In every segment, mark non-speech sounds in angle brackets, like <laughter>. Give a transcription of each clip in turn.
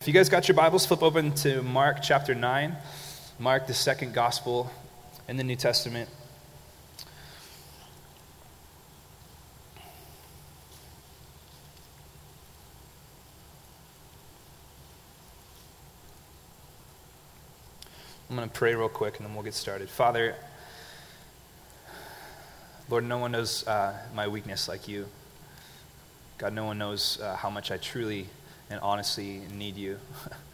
If you guys got your Bibles, flip open to Mark chapter 9. Mark, the second gospel in the New Testament. I'm going to pray real quick and then we'll get started. Father, Lord, no one knows uh, my weakness like you. God, no one knows uh, how much I truly and honestly need you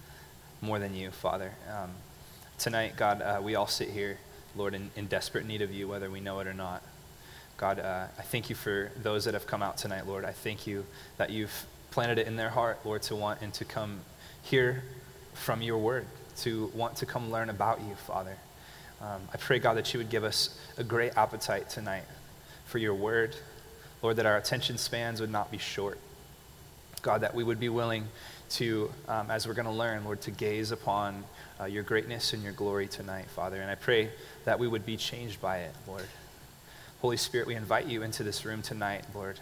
<laughs> more than you, Father. Um, tonight, God, uh, we all sit here, Lord, in, in, desperate need of you, whether we know it or not. God, uh, I thank you for those that have come out tonight, Lord. I thank you that you've planted it in their heart, Lord, to want and to come hear from your word, to want to come learn about you, Father. Um, I pray, God, that you would give us a great appetite tonight for your word. Lord, that our attention spans would not be short. God, that we would be willing to, um, as we're going to learn, Lord, to gaze upon uh, your greatness and your glory tonight, Father. And I pray that we would be changed by it, Lord. Holy Spirit, we invite you into this room tonight, Lord.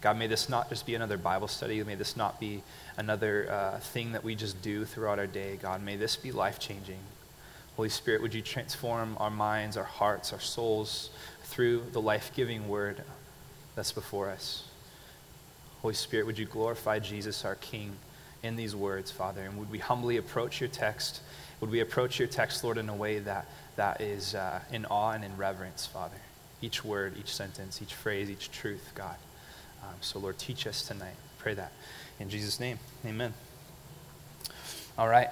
God, may this not just be another Bible study. May this not be another uh, thing that we just do throughout our day. God, may this be life changing. Holy Spirit, would you transform our minds, our hearts, our souls through the life giving word that's before us? Holy Spirit, would you glorify Jesus, our King, in these words, Father? And would we humbly approach your text? Would we approach your text, Lord, in a way that, that is uh, in awe and in reverence, Father? Each word, each sentence, each phrase, each truth, God. Um, so, Lord, teach us tonight. Pray that. In Jesus' name, amen. All right.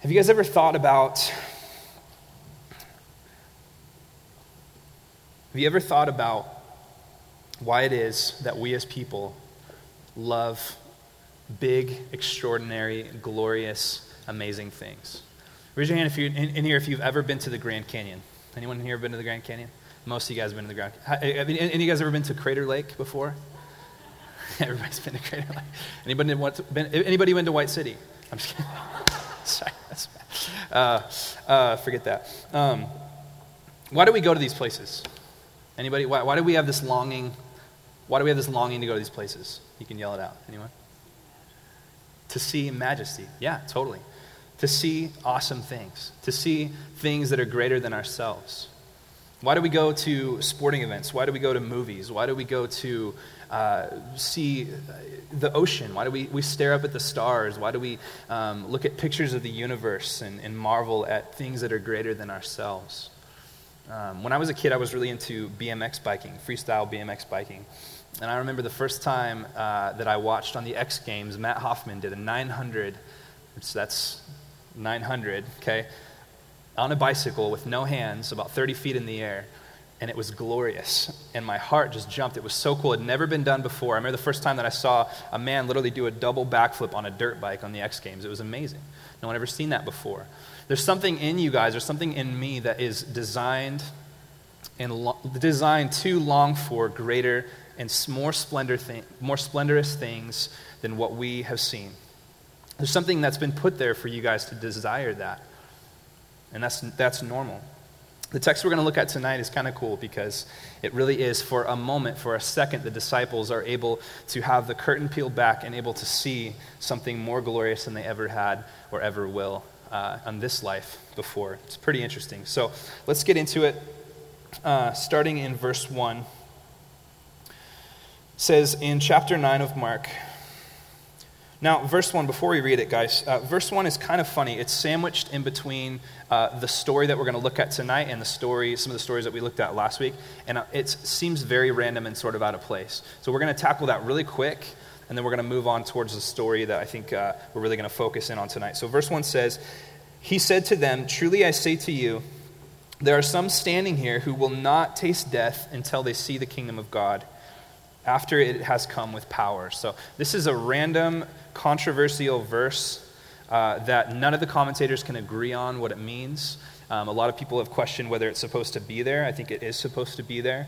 Have you guys ever thought about. Have you ever thought about why it is that we as people love big, extraordinary, glorious, amazing things. Raise your hand if you're in, in, here if you've ever been to the Grand Canyon. Anyone here been to the Grand Canyon? Most of you guys have been to the Grand Canyon. Any of you guys ever been to Crater Lake before? <laughs> Everybody's been to Crater Lake. Anybody, been, anybody been to White City? I'm just kidding. <laughs> Sorry, that's bad. Uh, uh, forget that. Um, why do we go to these places? Anybody? Why, why do we have this longing why do we have this longing to go to these places? You can yell it out. Anyone? To see majesty. Yeah, totally. To see awesome things. To see things that are greater than ourselves. Why do we go to sporting events? Why do we go to movies? Why do we go to uh, see the ocean? Why do we, we stare up at the stars? Why do we um, look at pictures of the universe and, and marvel at things that are greater than ourselves? Um, when I was a kid, I was really into BMX biking, freestyle BMX biking. And I remember the first time uh, that I watched on the X Games, Matt Hoffman did a 900, that's 900, okay, on a bicycle with no hands, about 30 feet in the air. And it was glorious. And my heart just jumped. It was so cool. It had never been done before. I remember the first time that I saw a man literally do a double backflip on a dirt bike on the X Games. It was amazing. No one ever seen that before. There's something in you guys, there's something in me that is designed and lo- designed to long for greater and more, splendor more splendorous things than what we have seen. There's something that's been put there for you guys to desire that. And that's, that's normal. The text we're going to look at tonight is kind of cool because it really is for a moment, for a second, the disciples are able to have the curtain peeled back and able to see something more glorious than they ever had or ever will uh, on this life before. It's pretty interesting. So let's get into it, uh, starting in verse 1 says in chapter 9 of Mark. Now, verse 1, before we read it, guys, uh, verse 1 is kind of funny. It's sandwiched in between uh, the story that we're going to look at tonight and the story, some of the stories that we looked at last week. And uh, it seems very random and sort of out of place. So we're going to tackle that really quick, and then we're going to move on towards the story that I think uh, we're really going to focus in on tonight. So, verse 1 says, He said to them, Truly I say to you, there are some standing here who will not taste death until they see the kingdom of God after it has come with power. So, this is a random, controversial verse uh, that none of the commentators can agree on what it means. Um, a lot of people have questioned whether it's supposed to be there. I think it is supposed to be there.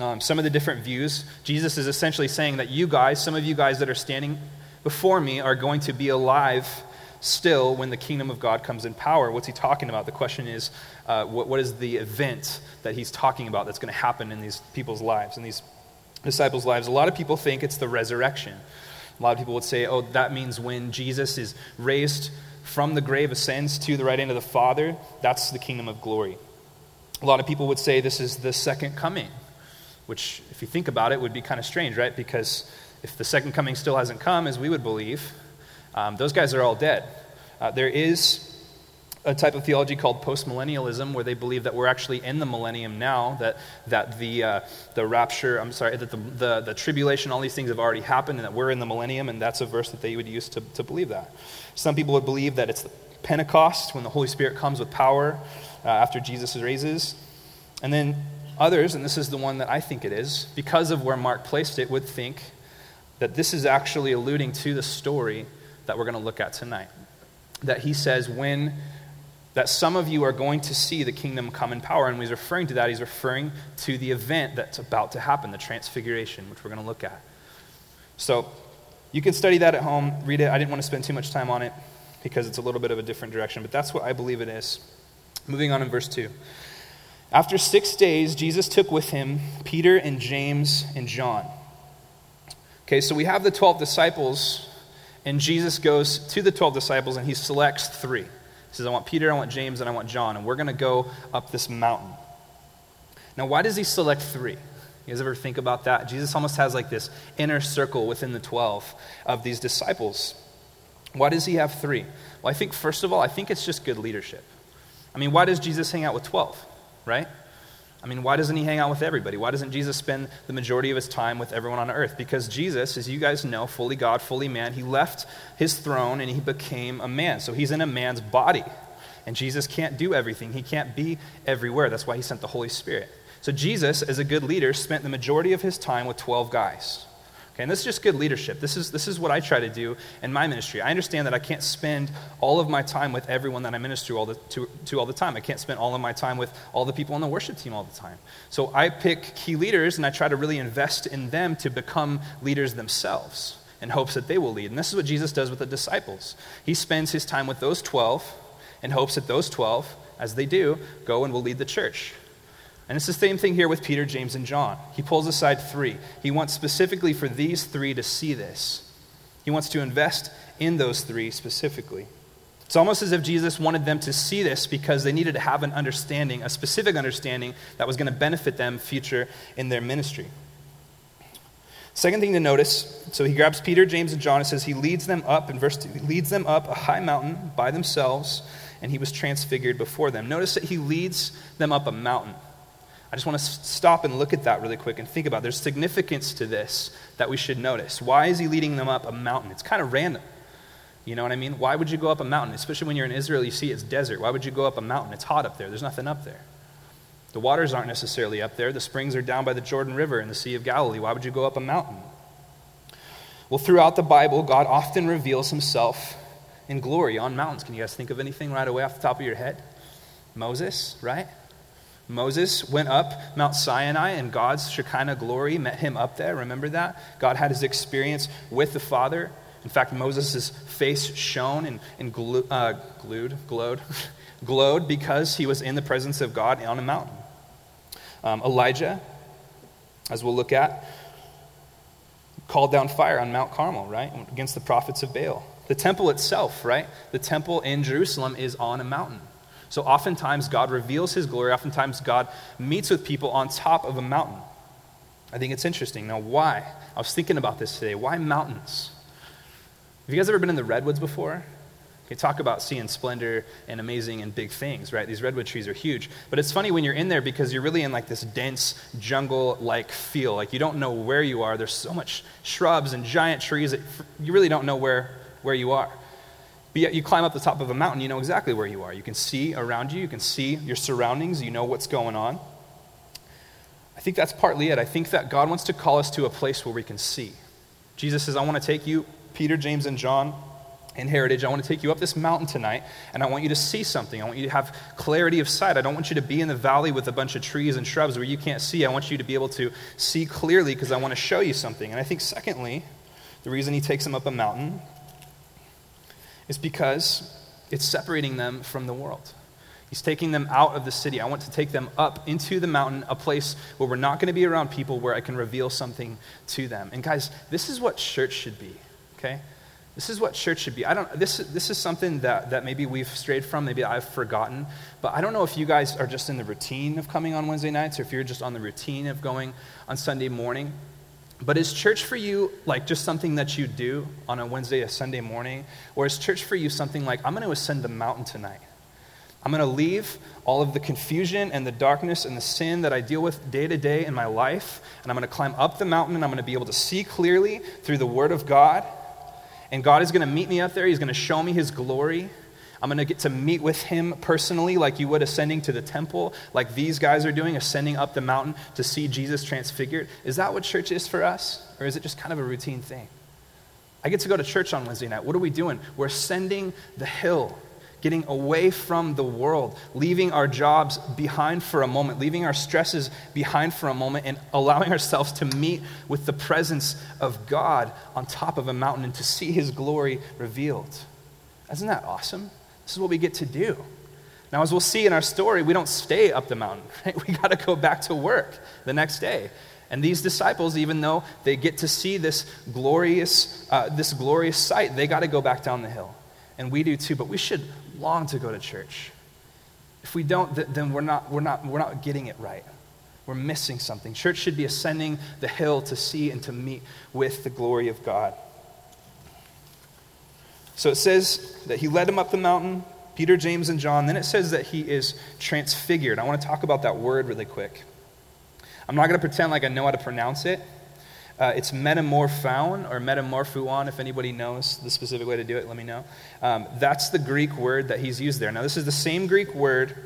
Um, some of the different views, Jesus is essentially saying that you guys, some of you guys that are standing before me, are going to be alive still when the kingdom of God comes in power. What's he talking about? The question is, uh, what, what is the event that he's talking about that's going to happen in these people's lives, in these disciples' lives. A lot of people think it's the resurrection. A lot of people would say, oh, that means when Jesus is raised from the grave, ascends to the right hand of the Father, that's the kingdom of glory. A lot of people would say this is the second coming, which, if you think about it, would be kind of strange, right? Because if the second coming still hasn't come, as we would believe, um, those guys are all dead. Uh, there is a type of theology called postmillennialism, where they believe that we're actually in the millennium now, that, that the, uh, the rapture, I'm sorry, that the, the, the, tribulation, all these things have already happened, and that we're in the millennium, and that's a verse that they would use to, to believe that. Some people would believe that it's the Pentecost, when the Holy Spirit comes with power uh, after Jesus raises. And then others, and this is the one that I think it is, because of where Mark placed it, would think that this is actually alluding to the story that we're going to look at tonight. That he says, when that some of you are going to see the kingdom come in power. And when he's referring to that, he's referring to the event that's about to happen, the transfiguration, which we're going to look at. So you can study that at home, read it. I didn't want to spend too much time on it because it's a little bit of a different direction, but that's what I believe it is. Moving on in verse 2. After six days, Jesus took with him Peter and James and John. Okay, so we have the 12 disciples, and Jesus goes to the 12 disciples and he selects three. He says, I want Peter, I want James, and I want John, and we're going to go up this mountain. Now, why does he select three? You guys ever think about that? Jesus almost has like this inner circle within the 12 of these disciples. Why does he have three? Well, I think, first of all, I think it's just good leadership. I mean, why does Jesus hang out with 12, right? I mean, why doesn't he hang out with everybody? Why doesn't Jesus spend the majority of his time with everyone on earth? Because Jesus, as you guys know, fully God, fully man, he left his throne and he became a man. So he's in a man's body. And Jesus can't do everything, he can't be everywhere. That's why he sent the Holy Spirit. So Jesus, as a good leader, spent the majority of his time with 12 guys. Okay, and this is just good leadership. This is, this is what I try to do in my ministry. I understand that I can't spend all of my time with everyone that I minister all the, to, to all the time. I can't spend all of my time with all the people on the worship team all the time. So I pick key leaders and I try to really invest in them to become leaders themselves in hopes that they will lead. And this is what Jesus does with the disciples. He spends his time with those 12 in hopes that those 12, as they do, go and will lead the church. And it's the same thing here with Peter, James, and John. He pulls aside three. He wants specifically for these three to see this. He wants to invest in those three specifically. It's almost as if Jesus wanted them to see this because they needed to have an understanding, a specific understanding that was going to benefit them future in their ministry. Second thing to notice, so he grabs Peter, James, and John and says he leads them up in verse 2. He leads them up a high mountain by themselves, and he was transfigured before them. Notice that he leads them up a mountain. I just want to stop and look at that really quick and think about it. there's significance to this that we should notice. Why is he leading them up a mountain? It's kind of random. You know what I mean? Why would you go up a mountain? Especially when you're in Israel, you see it's desert. Why would you go up a mountain? It's hot up there. There's nothing up there. The waters aren't necessarily up there. The springs are down by the Jordan River in the Sea of Galilee. Why would you go up a mountain? Well, throughout the Bible, God often reveals himself in glory on mountains. Can you guys think of anything right away off the top of your head? Moses, right? Moses went up Mount Sinai and God's Shekinah glory met him up there. Remember that? God had his experience with the Father. In fact, Moses' face shone and, and glu- uh, glued, glowed, <laughs> glowed because he was in the presence of God on a mountain. Um, Elijah, as we'll look at, called down fire on Mount Carmel, right? Against the prophets of Baal. The temple itself, right? The temple in Jerusalem is on a mountain. So oftentimes God reveals his glory, oftentimes God meets with people on top of a mountain. I think it's interesting. Now, why? I was thinking about this today. Why mountains? Have you guys ever been in the redwoods before? You talk about seeing splendor and amazing and big things, right? These redwood trees are huge. But it's funny when you're in there because you're really in like this dense jungle like feel. Like you don't know where you are. There's so much shrubs and giant trees that you really don't know where, where you are. But yet you climb up the top of a mountain, you know exactly where you are. You can see around you, you can see your surroundings, you know what's going on. I think that's partly it. I think that God wants to call us to a place where we can see. Jesus says, I want to take you, Peter, James, and John, in Heritage. I want to take you up this mountain tonight, and I want you to see something. I want you to have clarity of sight. I don't want you to be in the valley with a bunch of trees and shrubs where you can't see. I want you to be able to see clearly because I want to show you something. And I think, secondly, the reason he takes them up a mountain is because it's separating them from the world. He's taking them out of the city. I want to take them up into the mountain, a place where we're not going to be around people, where I can reveal something to them. And guys, this is what church should be. okay? This is what church should be. I don't, this, this is something that, that maybe we've strayed from, maybe I've forgotten, but I don't know if you guys are just in the routine of coming on Wednesday nights or if you're just on the routine of going on Sunday morning. But is church for you like just something that you do on a Wednesday, a Sunday morning? Or is church for you something like, I'm going to ascend the mountain tonight? I'm going to leave all of the confusion and the darkness and the sin that I deal with day to day in my life, and I'm going to climb up the mountain and I'm going to be able to see clearly through the Word of God. And God is going to meet me up there. He's going to show me His glory. I'm going to get to meet with Him personally, like you would ascending to the temple, like these guys are doing, ascending up the mountain to see Jesus transfigured. Is that what church is for us? Or is it just kind of a routine thing? I get to go to church on Wednesday night. What are we doing? We're ascending the hill getting away from the world, leaving our jobs behind for a moment, leaving our stresses behind for a moment, and allowing ourselves to meet with the presence of God on top of a mountain and to see His glory revealed. Isn't that awesome? This is what we get to do. Now, as we'll see in our story, we don't stay up the mountain, <laughs> right? We got to go back to work the next day. And these disciples, even though they get to see this glorious, uh, this glorious sight, they got to go back down the hill. And we do too, but we should long to go to church. If we don't, then we're not, we're not, we're not getting it right. We're missing something. Church should be ascending the hill to see and to meet with the glory of God. So it says that he led him up the mountain, Peter, James, and John. Then it says that he is transfigured. I want to talk about that word really quick. I'm not going to pretend like I know how to pronounce it. Uh, it's metamorphon or metamorphuon, if anybody knows the specific way to do it, let me know. Um, that's the Greek word that he's used there. Now, this is the same Greek word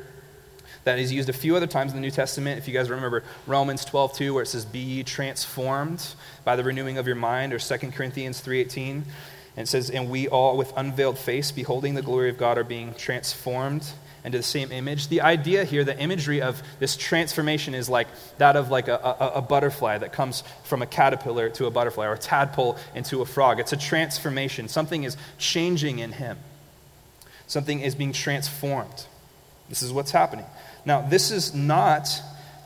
that is used a few other times in the New Testament. If you guys remember Romans 12, 2, where it says, Be ye transformed by the renewing of your mind, or 2 Corinthians 3.18. And it says, And we all with unveiled face, beholding the glory of God, are being transformed into the same image. The idea here, the imagery of this transformation is like that of like a, a, a, butterfly that comes from a caterpillar to a butterfly or a tadpole into a frog. It's a transformation. Something is changing in him. Something is being transformed. This is what's happening. Now, this is not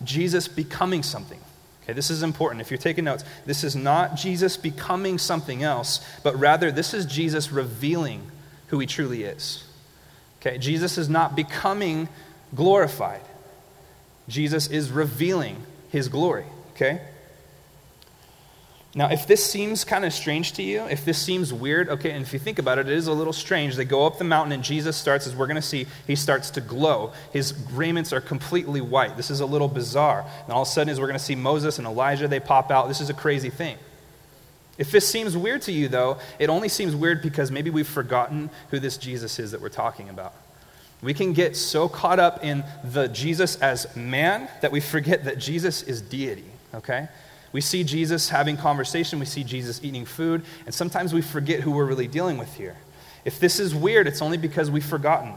Jesus becoming something. Okay, this is important. If you're taking notes, this is not Jesus becoming something else, but rather this is Jesus revealing who he truly is. Okay, Jesus is not becoming glorified. Jesus is revealing his glory, okay? Now, if this seems kind of strange to you, if this seems weird, okay, and if you think about it, it is a little strange. They go up the mountain, and Jesus starts, as we're going to see, he starts to glow. His raiments are completely white. This is a little bizarre. And all of a sudden, as we're going to see Moses and Elijah, they pop out. This is a crazy thing. If this seems weird to you, though, it only seems weird because maybe we've forgotten who this Jesus is that we're talking about. We can get so caught up in the Jesus as man that we forget that Jesus is deity, okay? We see Jesus having conversation, we see Jesus eating food, and sometimes we forget who we're really dealing with here. If this is weird, it's only because we've forgotten.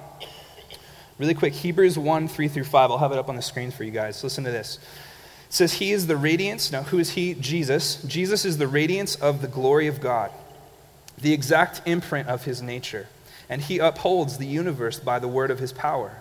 Really quick, Hebrews 1 3 through 5. I'll have it up on the screen for you guys. Listen to this. It says, He is the radiance. Now, who is He? Jesus. Jesus is the radiance of the glory of God, the exact imprint of His nature, and He upholds the universe by the word of His power.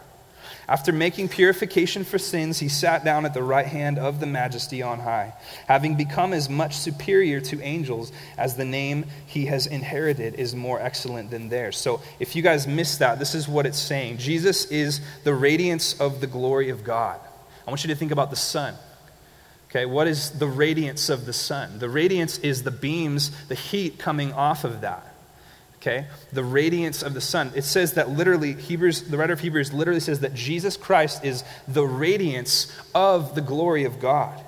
After making purification for sins, he sat down at the right hand of the majesty on high, having become as much superior to angels as the name he has inherited is more excellent than theirs. So, if you guys missed that, this is what it's saying Jesus is the radiance of the glory of God. I want you to think about the sun. Okay, what is the radiance of the sun? The radiance is the beams, the heat coming off of that. Okay, the radiance of the sun. It says that literally, Hebrews, the writer of Hebrews literally says that Jesus Christ is the radiance of the glory of God.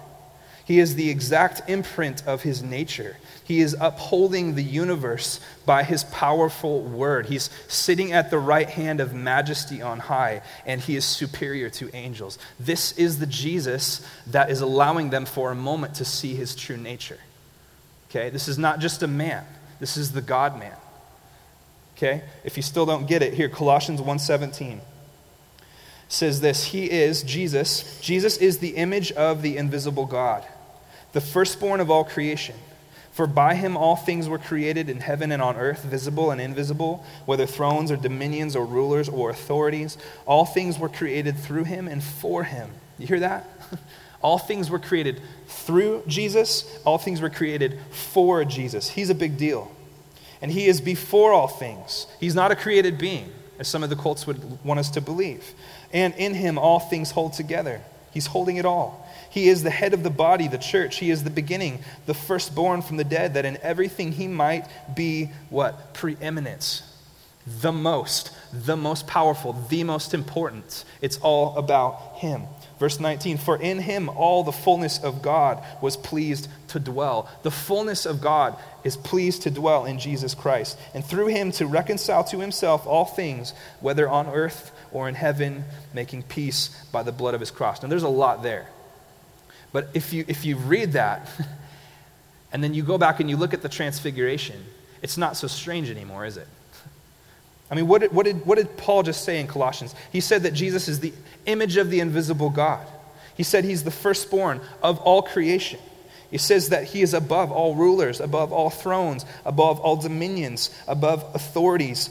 He is the exact imprint of his nature. He is upholding the universe by his powerful word. He's sitting at the right hand of majesty on high, and he is superior to angels. This is the Jesus that is allowing them for a moment to see his true nature. Okay? This is not just a man, this is the God man. Okay? If you still don't get it, here, Colossians 1:17 says this He is, Jesus, Jesus is the image of the invisible God, the firstborn of all creation. For by him all things were created in heaven and on earth, visible and invisible, whether thrones or dominions or rulers or authorities. All things were created through him and for him. You hear that? <laughs> all things were created through Jesus, all things were created for Jesus. He's a big deal. And he is before all things. He's not a created being, as some of the cults would want us to believe. And in him all things hold together. He's holding it all. He is the head of the body, the church. He is the beginning, the firstborn from the dead, that in everything he might be what? Preeminence. The most, the most powerful, the most important. It's all about him. Verse 19, for in him all the fullness of God was pleased to dwell. The fullness of God is pleased to dwell in Jesus Christ, and through him to reconcile to himself all things, whether on earth or in heaven, making peace by the blood of his cross. Now, there's a lot there. But if you, if you read that, <laughs> and then you go back and you look at the transfiguration, it's not so strange anymore, is it? I mean, what did, what, did, what did Paul just say in Colossians? He said that Jesus is the image of the invisible God. He said he's the firstborn of all creation. He says that he is above all rulers, above all thrones, above all dominions, above authorities.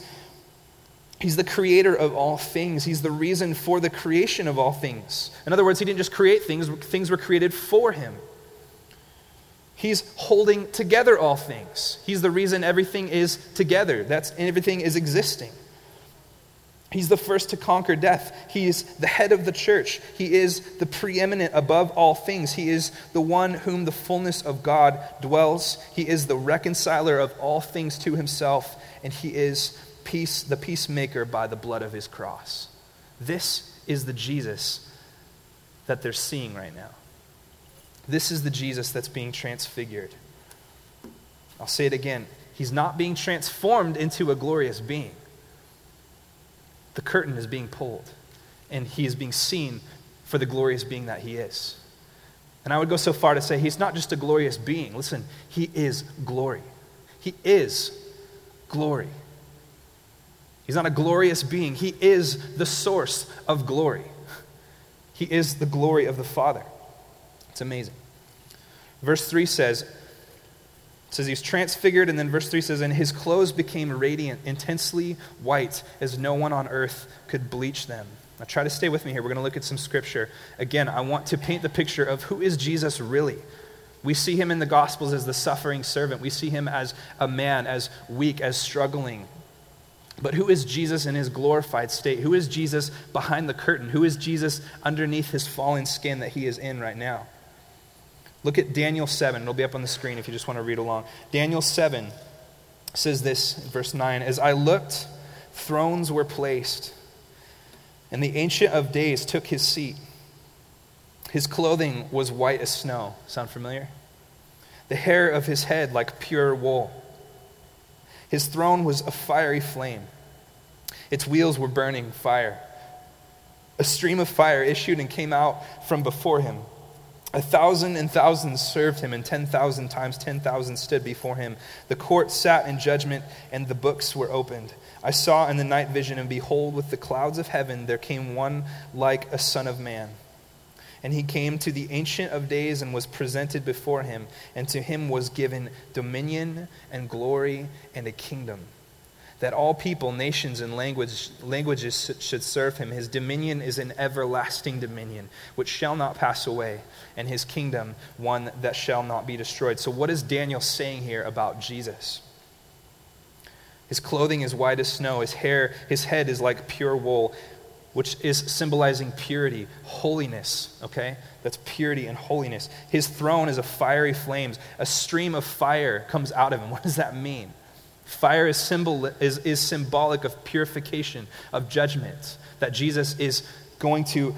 He's the creator of all things. He's the reason for the creation of all things. In other words, he didn't just create things, things were created for him. He's holding together all things. He's the reason everything is together. That's everything is existing. He's the first to conquer death. He is the head of the church. He is the preeminent above all things. He is the one whom the fullness of God dwells. He is the reconciler of all things to himself, and he is peace, the peacemaker by the blood of his cross. This is the Jesus that they're seeing right now. This is the Jesus that's being transfigured. I'll say it again. He's not being transformed into a glorious being. The curtain is being pulled, and he is being seen for the glorious being that he is. And I would go so far to say he's not just a glorious being. Listen, he is glory. He is glory. He's not a glorious being, he is the source of glory. He is the glory of the Father. It's amazing. Verse 3 says, says he's transfigured, and then verse 3 says, And his clothes became radiant, intensely white, as no one on earth could bleach them. Now try to stay with me here. We're going to look at some scripture. Again, I want to paint the picture of who is Jesus really. We see him in the Gospels as the suffering servant. We see him as a man, as weak, as struggling. But who is Jesus in his glorified state? Who is Jesus behind the curtain? Who is Jesus underneath his fallen skin that he is in right now? Look at Daniel 7. It'll be up on the screen if you just want to read along. Daniel 7 says this, in verse 9 As I looked, thrones were placed, and the Ancient of Days took his seat. His clothing was white as snow. Sound familiar? The hair of his head like pure wool. His throne was a fiery flame. Its wheels were burning fire. A stream of fire issued and came out from before him. A thousand and thousands served him, and 10,000 times 10,000 stood before him. The court sat in judgment, and the books were opened. I saw in the night vision, and behold, with the clouds of heaven there came one like a son of man. And he came to the Ancient of Days and was presented before him, and to him was given dominion and glory and a kingdom that all people, nations, and language, languages should serve him. His dominion is an everlasting dominion, which shall not pass away, and his kingdom one that shall not be destroyed. So, what is Daniel saying here about Jesus? His clothing is white as snow, his hair, his head is like pure wool, which is symbolizing purity, holiness, okay? That's purity and holiness. His throne is a fiery flames. A stream of fire comes out of him. <laughs> What does that mean? Fire is, symbol, is, is symbolic of purification, of judgment, that Jesus is going to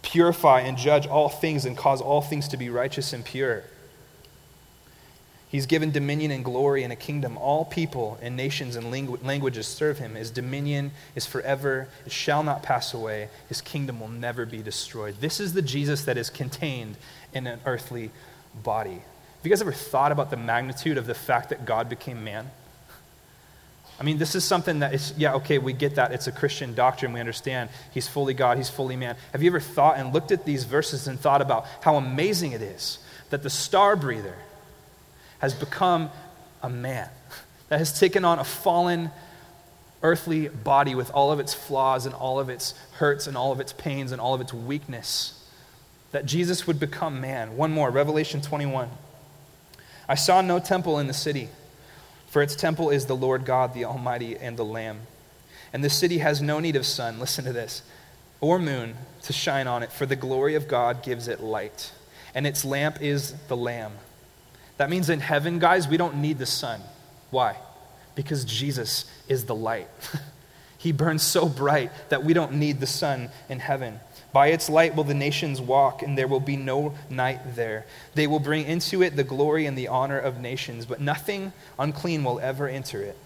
purify and judge all things and cause all things to be righteous and pure. He's given dominion and glory and a kingdom. All people and nations and langu- languages serve him. His dominion is forever, it shall not pass away. His kingdom will never be destroyed. This is the Jesus that is contained in an earthly body. Have you guys ever thought about the magnitude of the fact that God became man? I mean, this is something that is, yeah, okay, we get that. It's a Christian doctrine. We understand. He's fully God, he's fully man. Have you ever thought and looked at these verses and thought about how amazing it is that the star breather has become a man, <laughs> that has taken on a fallen earthly body with all of its flaws and all of its hurts and all of its pains and all of its weakness? That Jesus would become man. One more, Revelation 21. I saw no temple in the city For its temple is the Lord God, the Almighty, and the Lamb. And the city has no need of sun, <laughs> listen to this, or moon to shine on it, for the glory of God gives it light. And its lamp is the Lamb. That means in heaven, guys, we don't need the sun. Why? Because Jesus is the light. <laughs> he burns so bright that we don't need the sun in heaven. By its light will the nations walk, and there will be no night there. They will bring into it the glory and the honor of nations, but nothing unclean will ever enter it,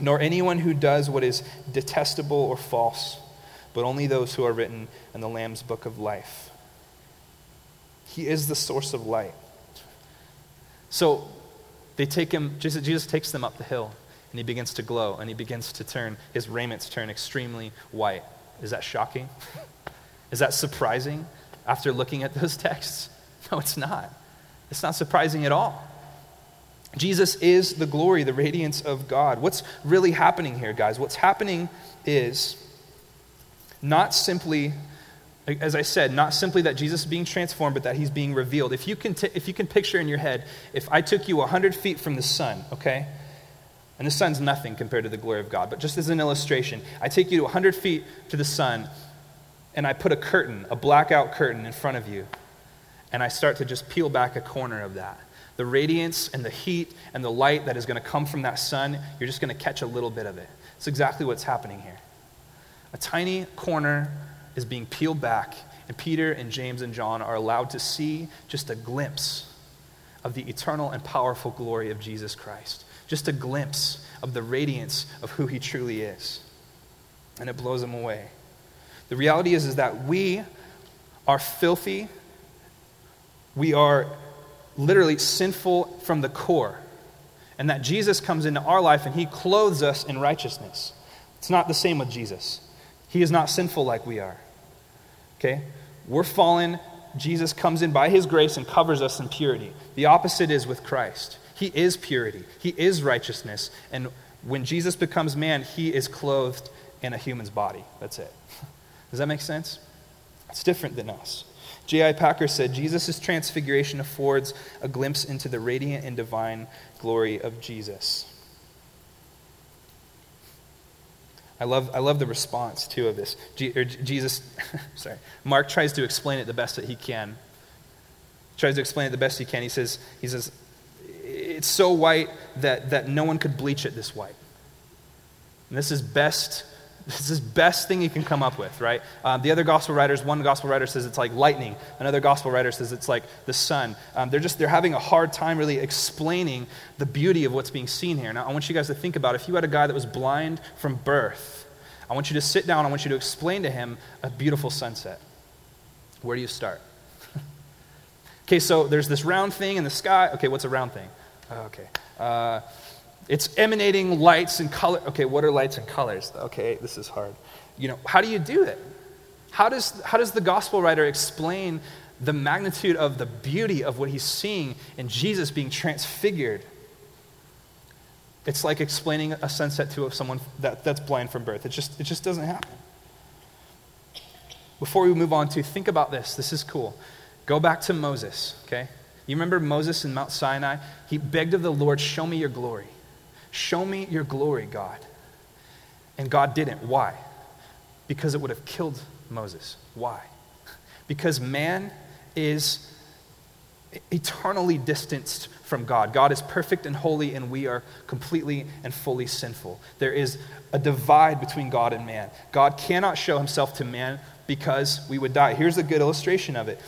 nor anyone who does what is detestable or false, but only those who are written in the Lamb's book of life. He is the source of light. So they take him, Jesus, Jesus takes them up the hill, and he begins to glow, and he begins to turn, his raiments turn extremely white. Is that shocking? <laughs> Is that surprising after looking at <laughs> those texts? No, it's not. It's not surprising at all. Jesus is the glory, the radiance of God. What's really happening here, guys? What's happening is not simply, as I said, not simply that Jesus is being transformed, but that he's being revealed. If you can, t- if you can picture in your head, if I took you 100 feet from the sun, okay? And the sun's nothing compared to the glory of God, but just as an illustration, I take you to 100 feet to the sun, and I put a curtain, a blackout curtain in front of you, and I start to just peel back a corner of that. The radiance and the heat and the light that is going to come from that sun, you're just going to catch a little bit of it. It's exactly what's happening here. A tiny corner is being peeled back, and Peter and James and John are allowed to see just a glimpse of the eternal and powerful glory of Jesus Christ. Just a glimpse of the radiance of who he truly is. And it blows them away. The reality is, is that we are filthy. We are literally sinful from the core. And that Jesus comes into our life and he clothes us in righteousness. It's not the same with Jesus. He is not sinful like we are. Okay? We're fallen. Jesus comes in by his grace and covers us in purity. The opposite is with Christ. He is purity, he is righteousness. And when Jesus becomes man, he is clothed in a human's body. That's it. Does that make sense? It's different than us. J.I. Packer said Jesus' transfiguration affords a glimpse into the radiant and divine glory of Jesus. I love, I love the response, too, of this. Jesus, <laughs> sorry, Mark tries to explain it the best that he can. Tries to explain it the best he can. He says, he says it's so white that, that no one could bleach it this white. And this is best this is best thing you can come up with, right? Um, the other gospel writers, one gospel writer says it's like lightning. Another gospel writer says it's like the sun. Um, they're just they're having a hard time really explaining the beauty of what's being seen here. Now, I want you guys to think about if you had a guy that was blind from birth. I want you to sit down. I want you to explain to him a beautiful sunset. Where do you start? <laughs> okay, so there's this round thing in the sky. Okay, what's a round thing? Okay. Uh, it's emanating lights and color. Okay, what are lights and colors? Okay, this is hard. You know, how do you do it? How does, how does the gospel writer explain the magnitude of the beauty of what he's seeing in Jesus being transfigured? It's like explaining a sunset to someone that, that's blind from birth. It just, it just doesn't happen. Before we move on to, think about this. This is cool. Go back to Moses, okay? You remember Moses in Mount Sinai? He begged of the Lord, Show me your glory. Show me your glory, God. And God didn't. Why? Because it would have killed Moses. Why? Because man is eternally distanced from God. God is perfect and holy, and we are completely and fully sinful. There is a divide between God and man. God cannot show himself to man because we would die. Here's a good illustration of it.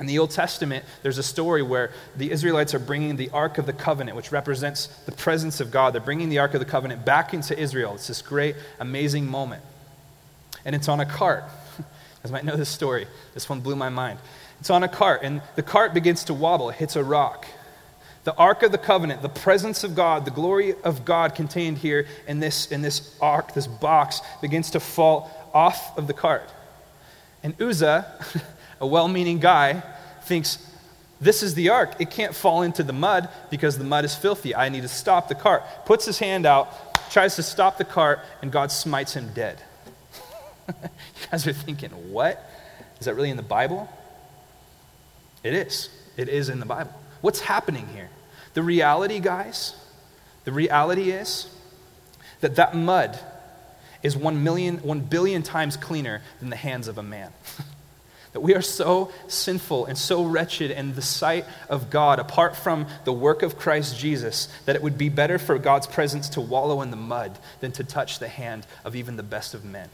In the Old Testament, there's a story where the Israelites are bringing the Ark of the Covenant, which represents the presence of God. They're bringing the Ark of the Covenant back into Israel. It's this great, amazing moment. And it's on a cart. <laughs> You guys might know this story. This one blew my mind. It's on a cart, and the cart begins to wobble. It hits a rock. The Ark of the Covenant, the presence of God, the glory of God contained here in this, in this ark, this box, begins to fall off of the cart. And Uzzah, <laughs> a well meaning guy, thinks, This is the ark. It can't fall into the mud because the mud is filthy. I need to stop the cart. Puts his hand out, tries to stop the cart, and God smites him dead. <laughs> you guys are thinking, What? Is that really in the Bible? It is. It is in the Bible. What's happening here? The reality, guys, The reality is that that mud is one million, one billion times cleaner than the hands of a man. <laughs> that we are so sinful and so wretched in the sight of God, apart from the work of Christ Jesus, that it would be better for God's presence to wallow in the mud than to touch the hand of even the best of men.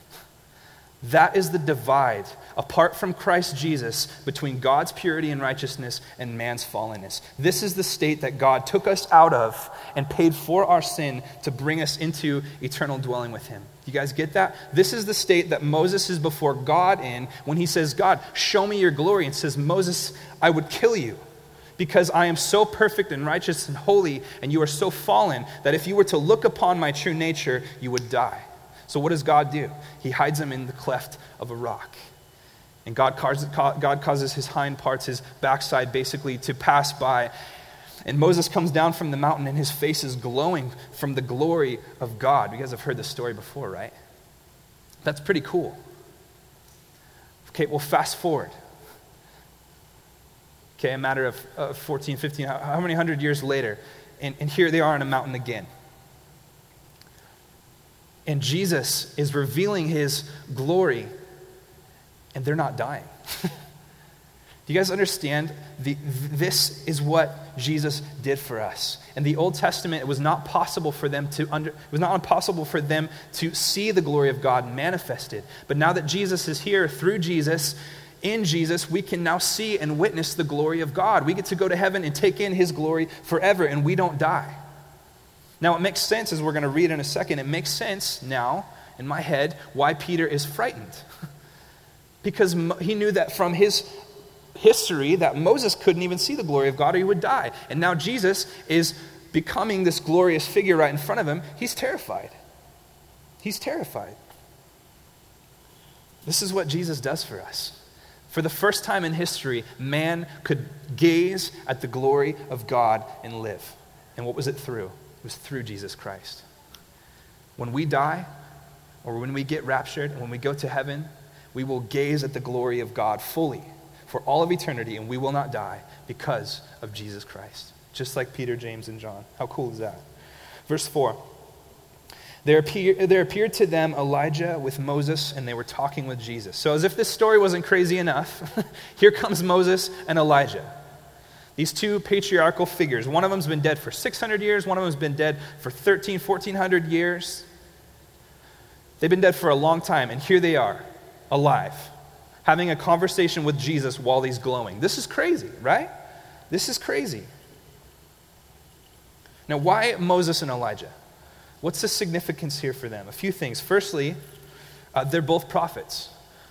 That is the divide, apart from Christ Jesus, between God's purity and righteousness and man's fallenness. This is the state that God took us out of and paid for our sin to bring us into eternal dwelling with Him. You guys get that? This is the state that Moses is before God in when he says, God, show me your glory, and says, Moses, I would kill you because I am so perfect and righteous and holy, and you are so fallen that if you were to look upon my true nature, you would die. So, what does God do? He hides him in the cleft of a rock. And God causes, God causes his hind parts, his backside, basically to pass by. And Moses comes down from the mountain, and his face is glowing from the glory of God. You guys have heard this story before, right? That's pretty cool. Okay, well, fast forward. Okay, a matter of uh, 14, 15, how, how many hundred years later? And, and here they are on a mountain again. And Jesus is revealing his glory, and they're not dying. <laughs> Do you guys understand? The, this is what Jesus did for us. In the Old Testament, it was not possible for them to under, it was not impossible for them to see the glory of God manifested. But now that Jesus is here through Jesus, in Jesus, we can now see and witness the glory of God. We get to go to heaven and take in his glory forever, and we don't die. Now, it makes sense, as we're going to read in a second, it makes sense now in my head why Peter is frightened. <laughs> because he knew that from his history that Moses couldn't even see the glory of God or he would die. And now Jesus is becoming this glorious figure right in front of him. He's terrified. He's terrified. This is what Jesus does for us. For the first time in history, man could gaze at the glory of God and live. And what was it through? It was through Jesus Christ. When we die, or when we get raptured, and when we go to heaven, we will gaze at the glory of God fully for all of eternity, and we will not die because of Jesus Christ. Just like Peter, James, and John. How cool is that? Verse 4. There, appear, there appeared to them Elijah with Moses, and they were talking with Jesus. So, as if this story wasn't crazy enough, <laughs> here comes Moses and Elijah. These two patriarchal figures. One of them's been dead for 600 years, one of them's been dead for 13, 1400 years. They've been dead for a long time, and here they are, alive, having a conversation with Jesus while he's glowing. This is crazy, right? This is crazy. Now, why Moses and Elijah? What's the significance here for them? A few things. Firstly, uh, they're both prophets.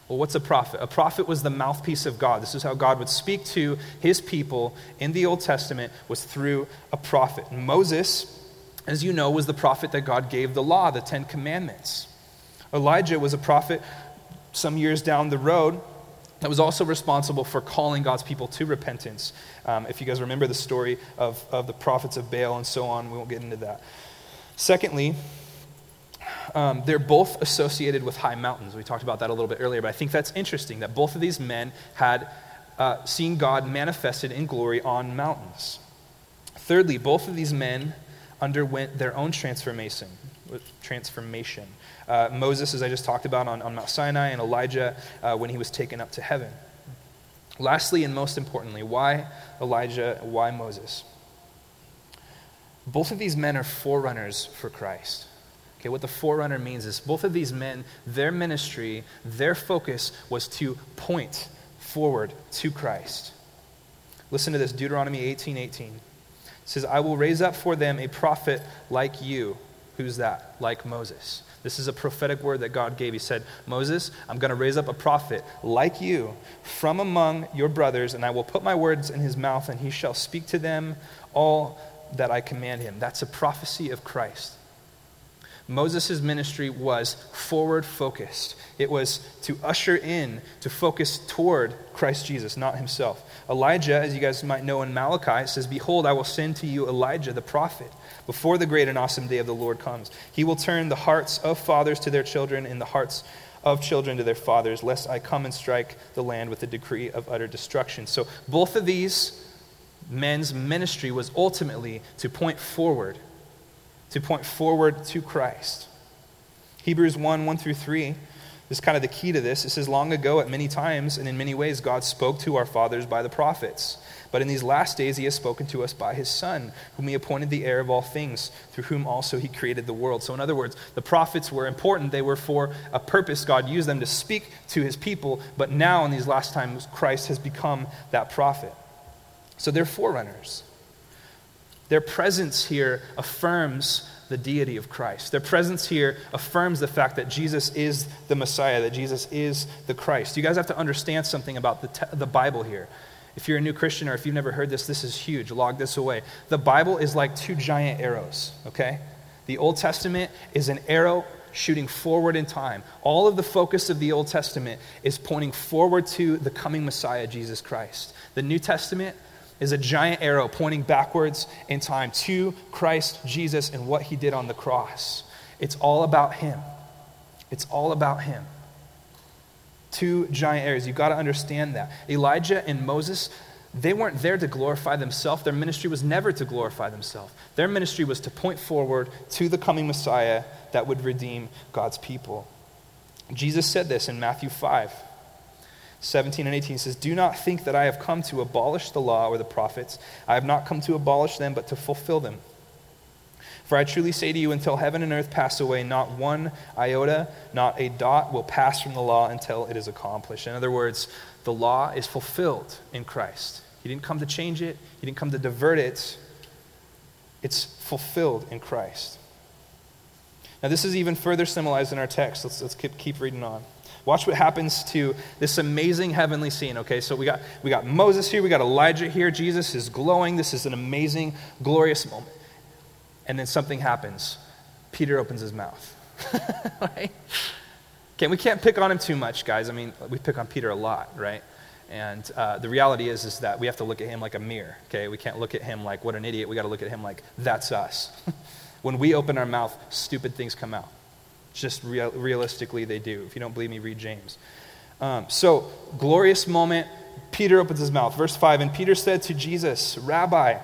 Well, what's a prophet? A prophet was the mouthpiece of God. This is how God would speak to his people in the Old Testament was through a prophet. And Moses, as you know, was the prophet that God gave the law, the 10 commandments. Elijah was a prophet some years down the road that was also responsible for calling God's people to repentance. Um, if you guys remember the story of, of the prophets of Baal and so on, we won't get into that. Secondly, um, they're both associated with high mountains. We talked about that a little bit earlier, but I think that's interesting that both of these men had uh, seen God manifested in glory on mountains. Thirdly, both of these men underwent their own transformation. Transformation. Uh, Moses, as I just talked about on, on Mount Sinai, and Elijah uh, when he was taken up to heaven. Lastly, and most importantly, why Elijah? Why Moses? Both of these men are forerunners for Christ. Okay, what the forerunner means is both of these men, their ministry, their focus was to point forward to Christ. Listen to this Deuteronomy 18 18. It says, I will raise up for them a prophet like you. Who's that? Like Moses. This is a prophetic word that God gave. He said, Moses, I'm going to raise up a prophet like you from among your brothers, and I will put my words in his mouth, and he shall speak to them all that I command him. That's a prophecy of Christ. Moses' ministry was forward focused. It was to usher in, to focus toward Christ Jesus, not himself. Elijah, as you guys might know in Malachi, says, Behold, I will send to you Elijah the prophet before the great and awesome day of the Lord comes. He will turn the hearts of fathers to their children and the hearts of children to their fathers, lest I come and strike the land with a decree of utter destruction. So both of these men's ministry was ultimately to point forward to point forward to Christ. Hebrews 1 1 through 3 is kind of the key to this. It says, Long ago, at many times and in many ways, God spoke to our fathers by the prophets. But in these last days, he has spoken to us by his Son, whom he appointed the heir of all things, through whom also he created the world. So, in other words, the prophets were important. They were for a purpose. God used them to speak to his people. But now, in these last times, Christ has become that prophet. So, they're forerunners. Their presence here affirms the deity of Christ. Their presence here affirms the fact that Jesus is the Messiah, that Jesus is the Christ. You guys have to understand something about the, te- the Bible here. If you're a new Christian or if you've never heard this, this is huge. Log this away. The Bible is like two giant arrows, okay? The Old Testament is an arrow shooting forward in time. All of the focus of the Old Testament is pointing forward to the coming Messiah, Jesus Christ. The New Testament is a giant arrow pointing backwards in time to Christ Jesus and what he did on the cross. It's all about him. It's all about him two giant areas. You've got to understand that. Elijah and Moses, they weren't there to glorify themselves. Their ministry was never to glorify themselves. Their ministry was to point forward to the coming Messiah that would redeem God's people. Jesus said this in Matthew 5. 17 and 18 He says, Do not think that I have come to abolish the law or the prophets. I have not come to abolish them, but to fulfill them. For I truly say to you, until heaven and earth pass away, not one iota, not a dot will pass from the law until it is accomplished. In other words, the law is fulfilled in Christ. He didn't come to change it, He didn't come to divert it. It's fulfilled in Christ. Now, this is even further symbolized in our text. Let's, let's keep, keep reading on. Watch what happens to this amazing heavenly scene. Okay, so we got, we got Moses here, we got Elijah here. Jesus is glowing. This is an amazing, glorious moment and then something happens. Peter opens his mouth. <laughs> right? Okay, we can't pick on him too much, guys. I mean, we pick on Peter a lot, right? And uh, the reality is, is that we have to look at him like a mirror. Okay, we can't look at him like what an idiot. We got to look at him like that's us. <laughs> when we open our mouth, stupid things come out. Just real, realistically, they do. If you don't believe me, read James. Um, so, glorious moment. Peter opens his mouth. Verse 5 And Peter said to Jesus, Rabbi,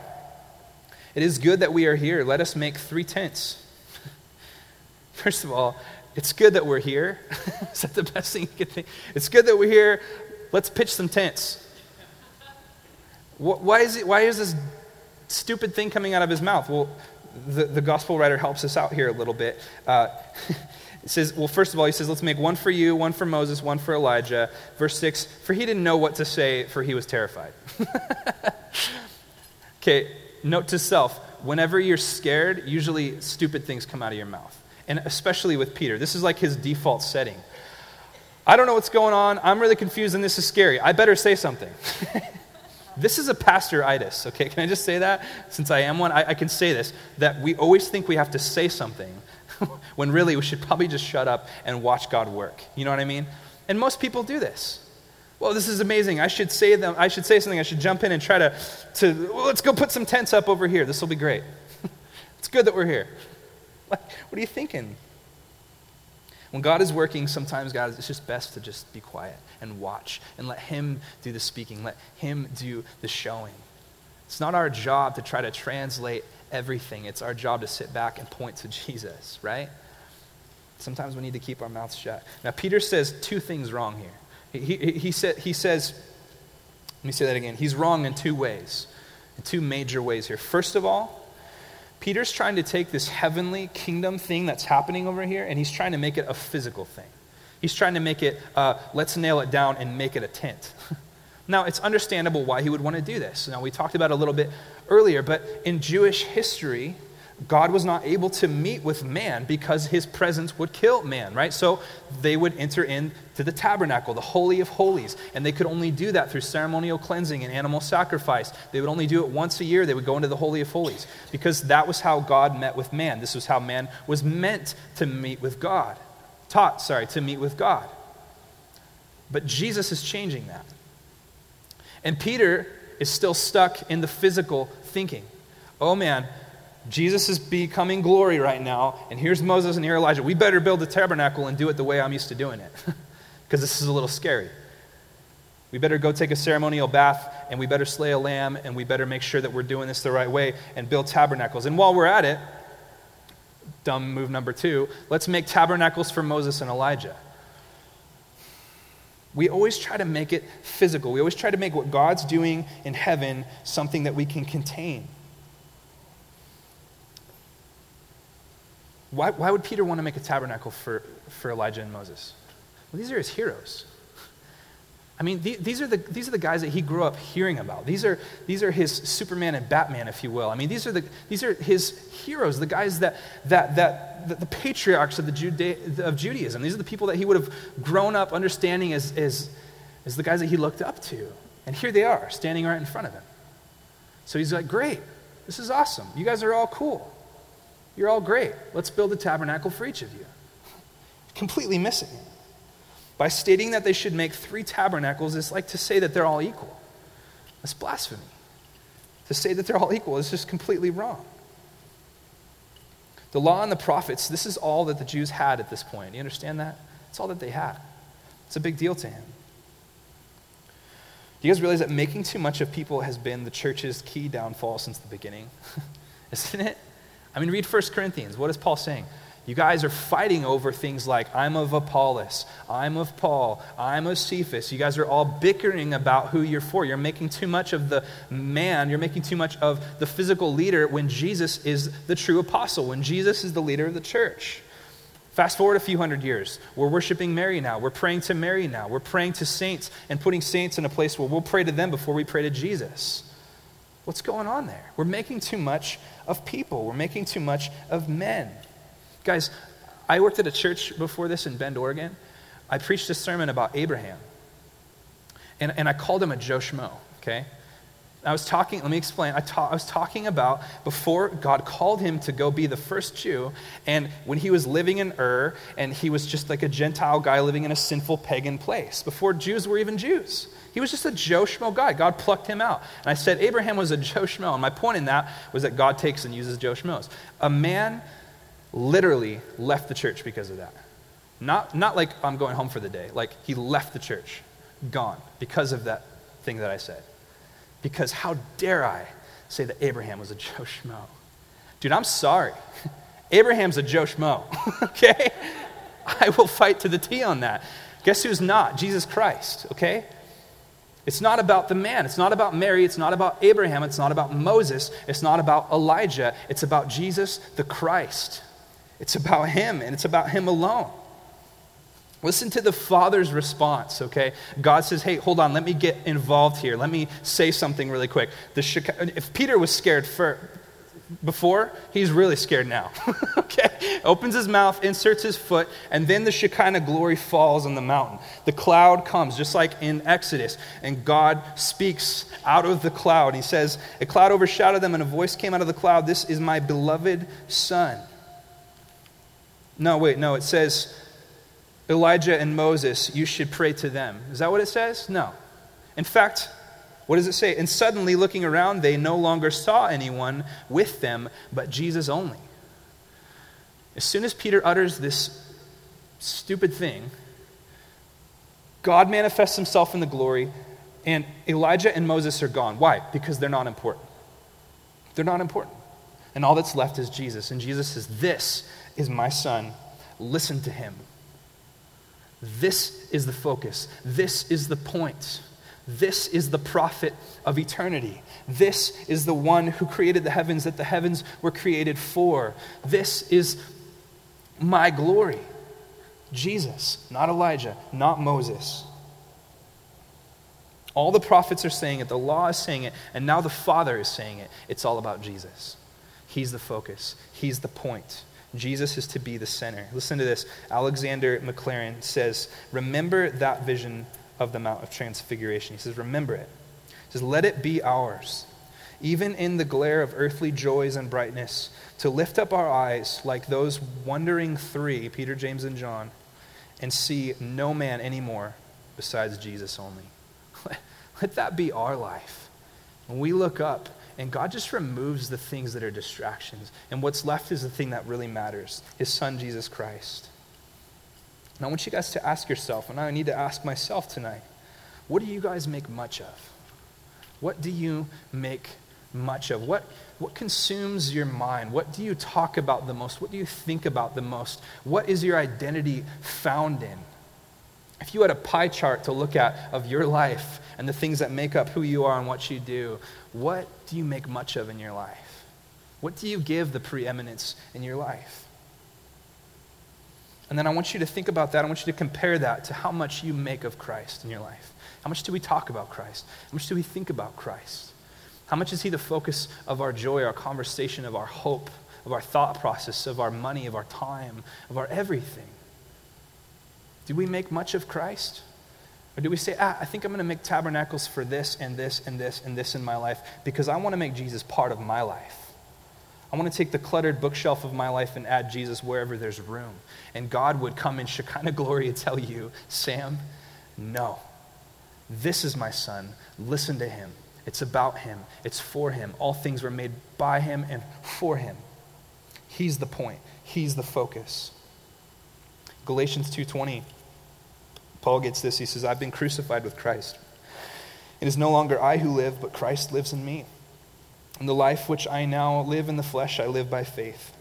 it is good that we are here. Let us make three tents. <laughs> First of all, it's good that we're here. <laughs> is that the best thing you can think? It's good that we're here. Let's pitch some tents. Why is, it, why is this stupid thing coming out of his mouth? Well, the, the gospel writer helps us out here a little bit. Uh, <laughs> it says, well, first of all, he says, let's make one for you, one for Moses, one for Elijah. Verse 6 For he didn't know what to say, for he was terrified. okay, note to self whenever you're scared, usually stupid things come out of your mouth. And especially with Peter. This is like his default setting. I don't know what's going on. I'm really confused and this is scary. I better say something. <laughs> this is a pastor-itis, okay? Can I just say that? Since I am one, I, I can say this that we always think we have to say something <laughs> when really we should probably just shut up and watch God work. You know what I mean? And most people do this well, this is amazing. I should say them. I should say something. I should jump in and try to, to well, let's go put some tents up over here. This will be great. <laughs> it's good that we're here. What, what are you thinking? When God is working, sometimes, God, it's just best to just be quiet and watch and let Him do the speaking, let Him do the showing. It's not our job to try to translate everything, it's our job to sit back and point to <laughs> Jesus, right? Sometimes we need to keep our mouths shut. Now, Peter says two things wrong here. He, he, said, he says, let me say that again. He's wrong in two ways, in two major ways here. First of all, Peter's trying to take this heavenly kingdom thing that's happening over here, and he's trying to make it a physical thing. He's trying to make it, uh, let's nail it down and make it a tent. <laughs> now, it's understandable why he would want to do this. Now, we talked about a little bit earlier, but in Jewish history, God was not able to meet with man because his presence would kill man, right? So they would enter into the tabernacle, the Holy of Holies, and they could only do that through ceremonial cleansing and animal sacrifice. They would only do it once a year. They would go into the Holy of Holies because that was how God met with man. This was how man was meant to meet with God, taught, sorry, to meet with God. But Jesus is changing that. And Peter is still stuck in the physical thinking. Oh man, Jesus is becoming glory right now, and here's Moses and here Elijah. We better build a tabernacle and do it the way I'm used to doing it, <laughs> because this is a little scary. We better go take a ceremonial bath, and we better slay a lamb, and we better make sure that we're doing this the right way and build tabernacles. And while we're at it, Dumb move number two let's make tabernacles for Moses and Elijah. We always try to make it physical. We always try to make what God's doing in heaven something that we can contain. Why, why would Peter want to make a tabernacle for, for Elijah and Moses? Well, these are his heroes. I mean, these, are the, these are the guys that he grew up hearing about. These are, these are his Superman and Batman, if you will. I mean, these are, the, these are his heroes, the guys that, that, that, that the patriarchs of, the Juda- of Judaism. These are the people that he would have grown up understanding as, as, as the guys that he looked up to. And here they are, standing right in front of him. So he's like, Great, this is awesome. You guys are all cool. You're all great. Let's build a tabernacle for each of you. Completely missing. By stating that they should make three tabernacles it's like to say that they're all equal. That's blasphemy. To say that they're all equal is just completely wrong. The law and the prophets, this is all that the Jews had at this point. You understand that? It's all that they had. It's a big deal to him. Do you guys realize that making too much of people has been the church's key downfall since the beginning? <laughs> Isn't it? I mean, read 1 Corinthians. What is Paul saying? You guys are fighting over things like, I'm of Apollos, I'm of Paul, I'm of Cephas. You guys are all bickering about who you're for. You're making too much of the man, you're making too much of the physical leader when Jesus is the true apostle, when Jesus is the leader of the church. Fast forward a few hundred years. We're worshiping Mary now. We're praying to Mary now. We're praying to saints and putting saints in a place where we'll pray to them before we pray to Jesus. What's going on there? We're making too much of people, we're making too much of men. Guys, I worked at a church before this in Bend, Oregon. I preached a sermon about Abraham. And, and I called him a Joe Schmo, okay? I was talking, let me explain. I, ta- I was talking about before God called him to go be the first Jew, and when he was living in Ur, and he was just like a Gentile guy living in a sinful pagan place, before Jews were even Jews. He was just a Joe Schmo guy. God plucked him out. And I said Abraham was a Joe Schmo. And my point in that was that God takes and uses Joe Schmoes. A man literally left the church because of that. Not, not like I'm going home for the day, like he left the church, gone, because of that thing that I said. Because how dare I say that Abraham was a Joe Schmo? Dude, I'm sorry. <laughs> Abraham's a Joe Schmo, <laughs> okay? I will fight to the T on that. Guess who's not? Jesus Christ, okay? It's not about the man. It's not about Mary. It's not about Abraham. It's not about Moses. It's not about Elijah. It's about Jesus the Christ. It's about Him, and it's about Him alone. Listen to the Father's response, okay? God says, hey, hold on, let me get involved here. Let me say something really quick. The if Peter was scared for, before, he's really scared now. <laughs> okay? Opens his mouth, inserts his foot, and then the Shekinah glory falls on the mountain. The cloud comes, just like in Exodus, and God speaks out of the cloud. He says, A cloud overshadowed them, and a voice came out of the cloud This is my beloved Son no, wait, no, it says Elijah and Moses, you should pray to them. Is that what it says? No. In fact, what does it say? And suddenly, looking around, they no longer saw anyone with them but Jesus only. As soon as Peter utters this stupid thing, God manifests himself in the glory, and Elijah and Moses are gone. Why? Because they're not important. They're not important. And all that's left is Jesus. And Jesus says, This is my son. Listen to him. This is the focus. This is the point. This is the prophet of eternity. This is the one who created the heavens that the heavens were created for. This is my glory. Jesus, not Elijah, not Moses. All the prophets are saying it, the law is saying it, and now the Father is saying it. It's all about Jesus. He's the focus, He's the point. Jesus is to be the center. Listen to this. Alexander Maclaren says, Remember that vision of the Mount of Transfiguration. He says, Remember it. He says, Let it be ours, even in the glare of earthly joys and brightness, to lift up our eyes like those wondering three, Peter, James, and John, and see no man anymore besides Jesus only. <laughs> Let that be our life. When we look up, and God just removes the things that are distractions. And what's left is the thing that really matters His Son, Jesus Christ. And I want you guys to ask yourself, and I need to ask myself tonight what do you guys make much of? What do you make much of? What, what consumes your mind? What do you talk about the most? What do you think about the most? What is your identity found in? If you had a pie chart to look at of your life and the things that make up who you are and what you do, what do you make much of in your life? What do you give the preeminence in your life? And then I want you to think about that. I want you to compare that to how much you make of Christ in your life. How much do we talk about Christ? How much do we think about Christ? How much is He the focus of our joy, our conversation, of our hope, of our thought process, of our money, of our time, of our everything? Do we make much of Christ? Or do we say, ah, I think I'm going to make tabernacles for this and this and this and this in my life because I want to make Jesus part of my life? I want to take the cluttered bookshelf of my life and add Jesus wherever there's room. And God would come in Shekinah glory and tell you, Sam, no. This is my son. Listen to him. It's about him. It's for him. All things were made by him and for him. He's the point. He's the focus. Galatians 2:20 Paul gets this. He says, "I've been crucified with Christ. It is no longer I who live, but Christ lives in me. And the life which I now live in the flesh, I live by faith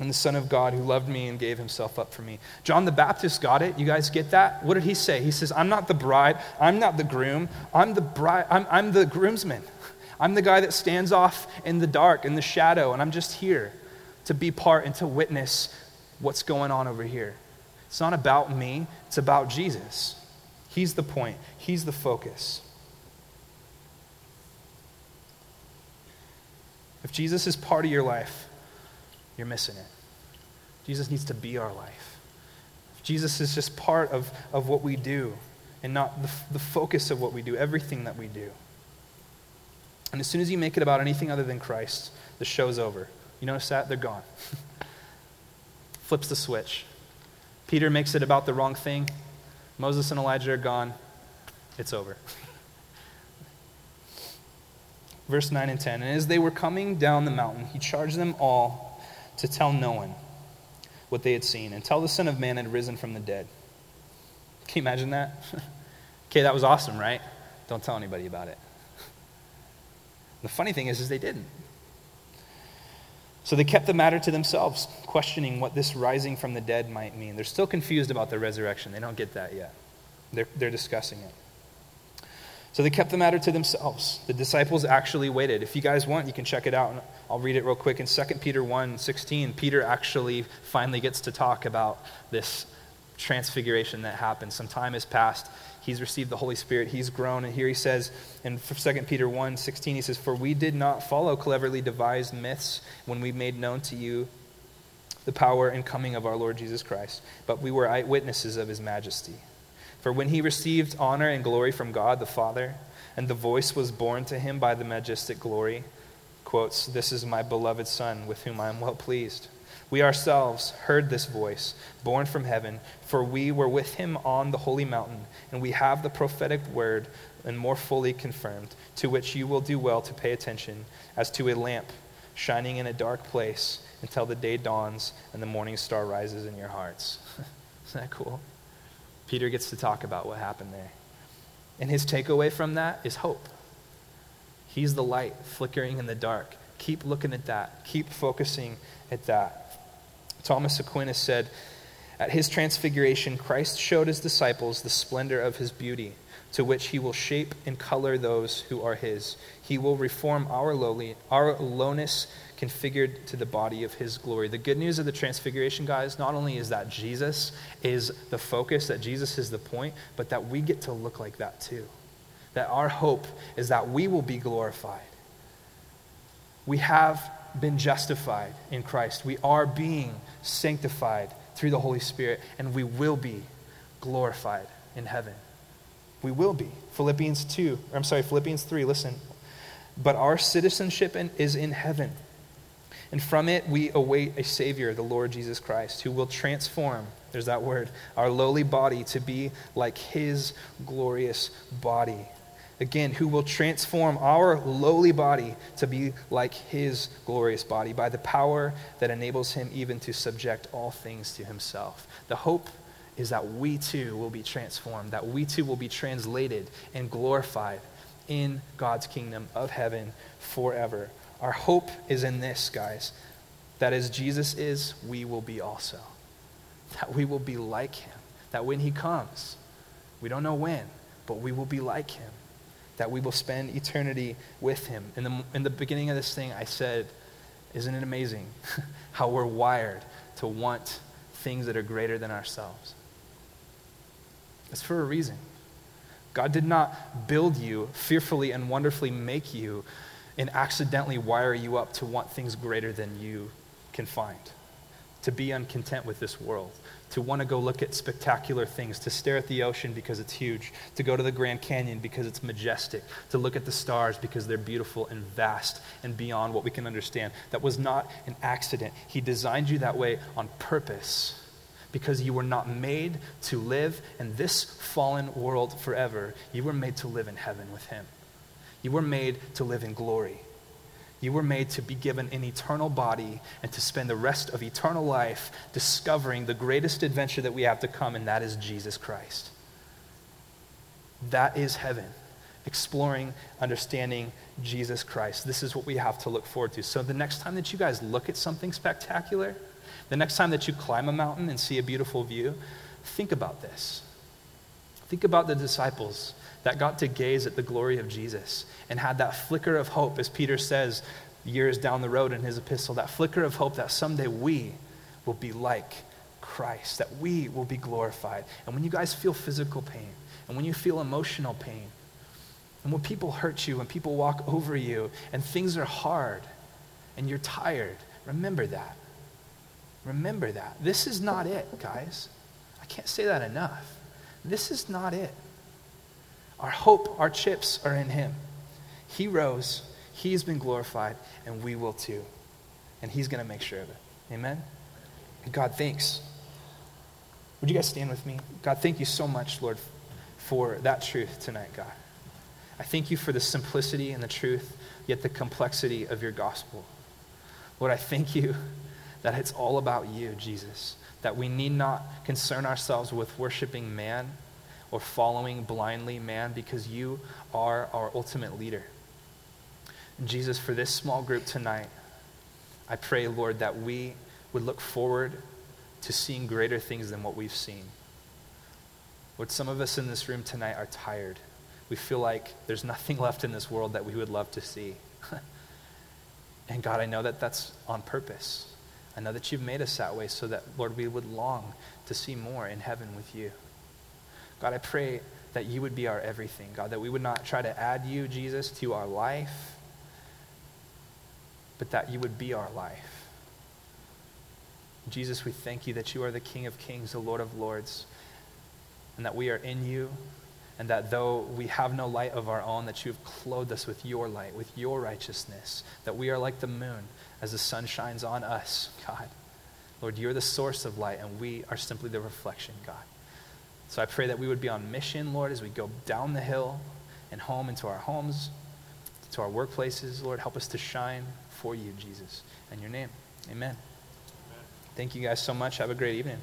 in the Son of God who loved me and gave himself up for me. John the Baptist got it. You guys get that? What did he say? He says, I'm not the bride, I'm not the groom, I'm the bride, I'm, I'm the groomsman. I'm the guy that stands off in the dark, in the shadow, and I'm just here to be part and to witness what's going on over here. It's not about me, it's about Jesus. He's the point, He's the focus. If Jesus is part of your life, you're missing it. Jesus needs to be our life. If Jesus is just part of, of what we do and not the, the focus of what we do, everything that we do. And as soon as you make it about anything other than Christ, the show's over. You notice that? They're gone. <laughs> Flips the switch. Peter makes it about the wrong thing. Moses and Elijah are gone. It's over. <laughs> Verse 9 and 10. And as they were coming down the mountain, he charged them all to tell no one what they had seen until the Son of Man had risen from the dead. Can you imagine that? <laughs> okay, that was awesome, right? Don't tell anybody about it. <laughs> The funny thing is, is they didn't. So they kept the matter to themselves, questioning what this rising from the dead might mean. They're still confused about the resurrection. They don't get that yet. They're, they're discussing it. So they kept the matter to themselves. The disciples actually waited. If you guys want, you can check it out. I'll read it real quick. In 2 Peter 1 16, Peter actually finally gets to talk about this transfiguration that happened. Some time has passed. He's received the Holy Spirit. He's grown. And here he says in 2 Peter 1 16, he says, For we did not follow cleverly devised myths when we made known to you the power and coming of our Lord Jesus Christ, but we were eyewitnesses of his majesty. For when he received honor and glory from God the Father, and the voice was borne to him by the majestic glory, quotes, This is my beloved Son, with whom I am well pleased. We ourselves heard this voice, born from heaven, for we were with him on the holy mountain, and we have the prophetic word and more fully confirmed, to which you will do well to pay attention, as to a lamp shining in a dark place until the day dawns and the morning star rises in your hearts. <laughs> Isn't that cool? Peter gets to talk about what happened there. And his takeaway from that is hope. He's the light flickering in the dark. Keep looking at that. Keep focusing at that. Thomas Aquinas said, At his transfiguration, Christ showed his disciples the splendor of his beauty, to which he will shape and color those who are his. He will reform our, lowly, our lowness configured to the body of his glory. The good news of the transfiguration, guys, not only is that Jesus is the focus, that Jesus is the point, but that we get to look like that too. That our hope is that we will be glorified. We have been justified in Christ. We are being sanctified through the Holy Spirit, and we will be glorified in heaven. We will be. Philippians 2, I'm sorry, Philippians 3, listen. But our citizenship in, is in heaven. And from it we await a Savior, the Lord Jesus Christ, who will transform, there's that word, our lowly body to be like His glorious body again, who will transform our lowly body to be like his glorious body by the power that enables him even to subject all things to himself. The hope is that we too will be transformed, that we too will be translated and glorified in God's kingdom of heaven forever. Our hope is in this, guys that as Jesus is, we will be also. That we will be like him. That when he comes, we don't know when, but we will be like him. That we will spend eternity with him. In the, in the beginning of this thing, I said, Isn't it amazing <laughs> how we're wired to want things that are greater than ourselves? It's for a reason. God did not build you, fearfully and wonderfully make you, and accidentally wire you up to want things greater than you can find. To be uncontent with this world, to want to go look at spectacular things, to stare at the ocean because it's huge, to go to the Grand Canyon because it's majestic, to look at the stars because they're beautiful and vast and beyond what we can understand. That was not an accident. He designed you that way on purpose because you were not made to live in this fallen world forever. You were made to live in heaven with Him. You were made to live in glory. You were made to be given an eternal body and to spend the rest of eternal life discovering the greatest adventure that we have to come, and that is Jesus Christ. That is heaven. Exploring, understanding Jesus Christ. This is what we have to look forward to. So, the next time that you guys look at something spectacular, the next time that you climb a mountain and see a beautiful view, think about this. Think about the disciples that got to gaze at the glory of Jesus and had that flicker of hope, as Peter says years down the road in his epistle, that flicker of hope that someday we will be like Christ, that we will be glorified. And when you guys feel physical pain, and when you feel emotional pain, and when people hurt you, and people walk over you, and things are hard, and you're tired, remember that. Remember that. This is not it, guys. I can't say that enough. This is not it. Our hope, our chips are in Him. He rose, He's been glorified, and we will too. And He's going to make sure of it. Amen? God, thanks. Would you guys stand with me? God, thank you so much, Lord, for that truth tonight, God. I thank you for the simplicity and the truth, yet the complexity of your gospel. Lord, I thank you that it's all about you, Jesus, that we need not concern ourselves with worshiping man or following blindly man because you are our ultimate leader. Jesus, for this small group tonight, I pray, Lord, that we would look forward to seeing greater things than what we've seen. Lord, some of us in this room tonight are tired. We feel like there's nothing <laughs> left in this world that we would love to see. <laughs> and God, I know that that's on purpose. I know that you've made us that way so that, Lord, we would long to see more in heaven with you. God, I pray that you would be our everything, God, that we would not try to add you, Jesus, to our life, but that you would be our life. Jesus, we thank you that you are the King of kings, the Lord of lords, and that we are in you, and that though we have no light of our own, that you have clothed us with your light, with your righteousness, that we are like the moon as the sun shines on us, God. Lord, you're the source of light, and we are simply the reflection, God. So I pray that we would be on mission, Lord, as we go down the hill and home into our homes, to our workplaces. Lord, help us to shine for you, Jesus. In your name, amen. amen. Thank you guys so much. Have a great evening.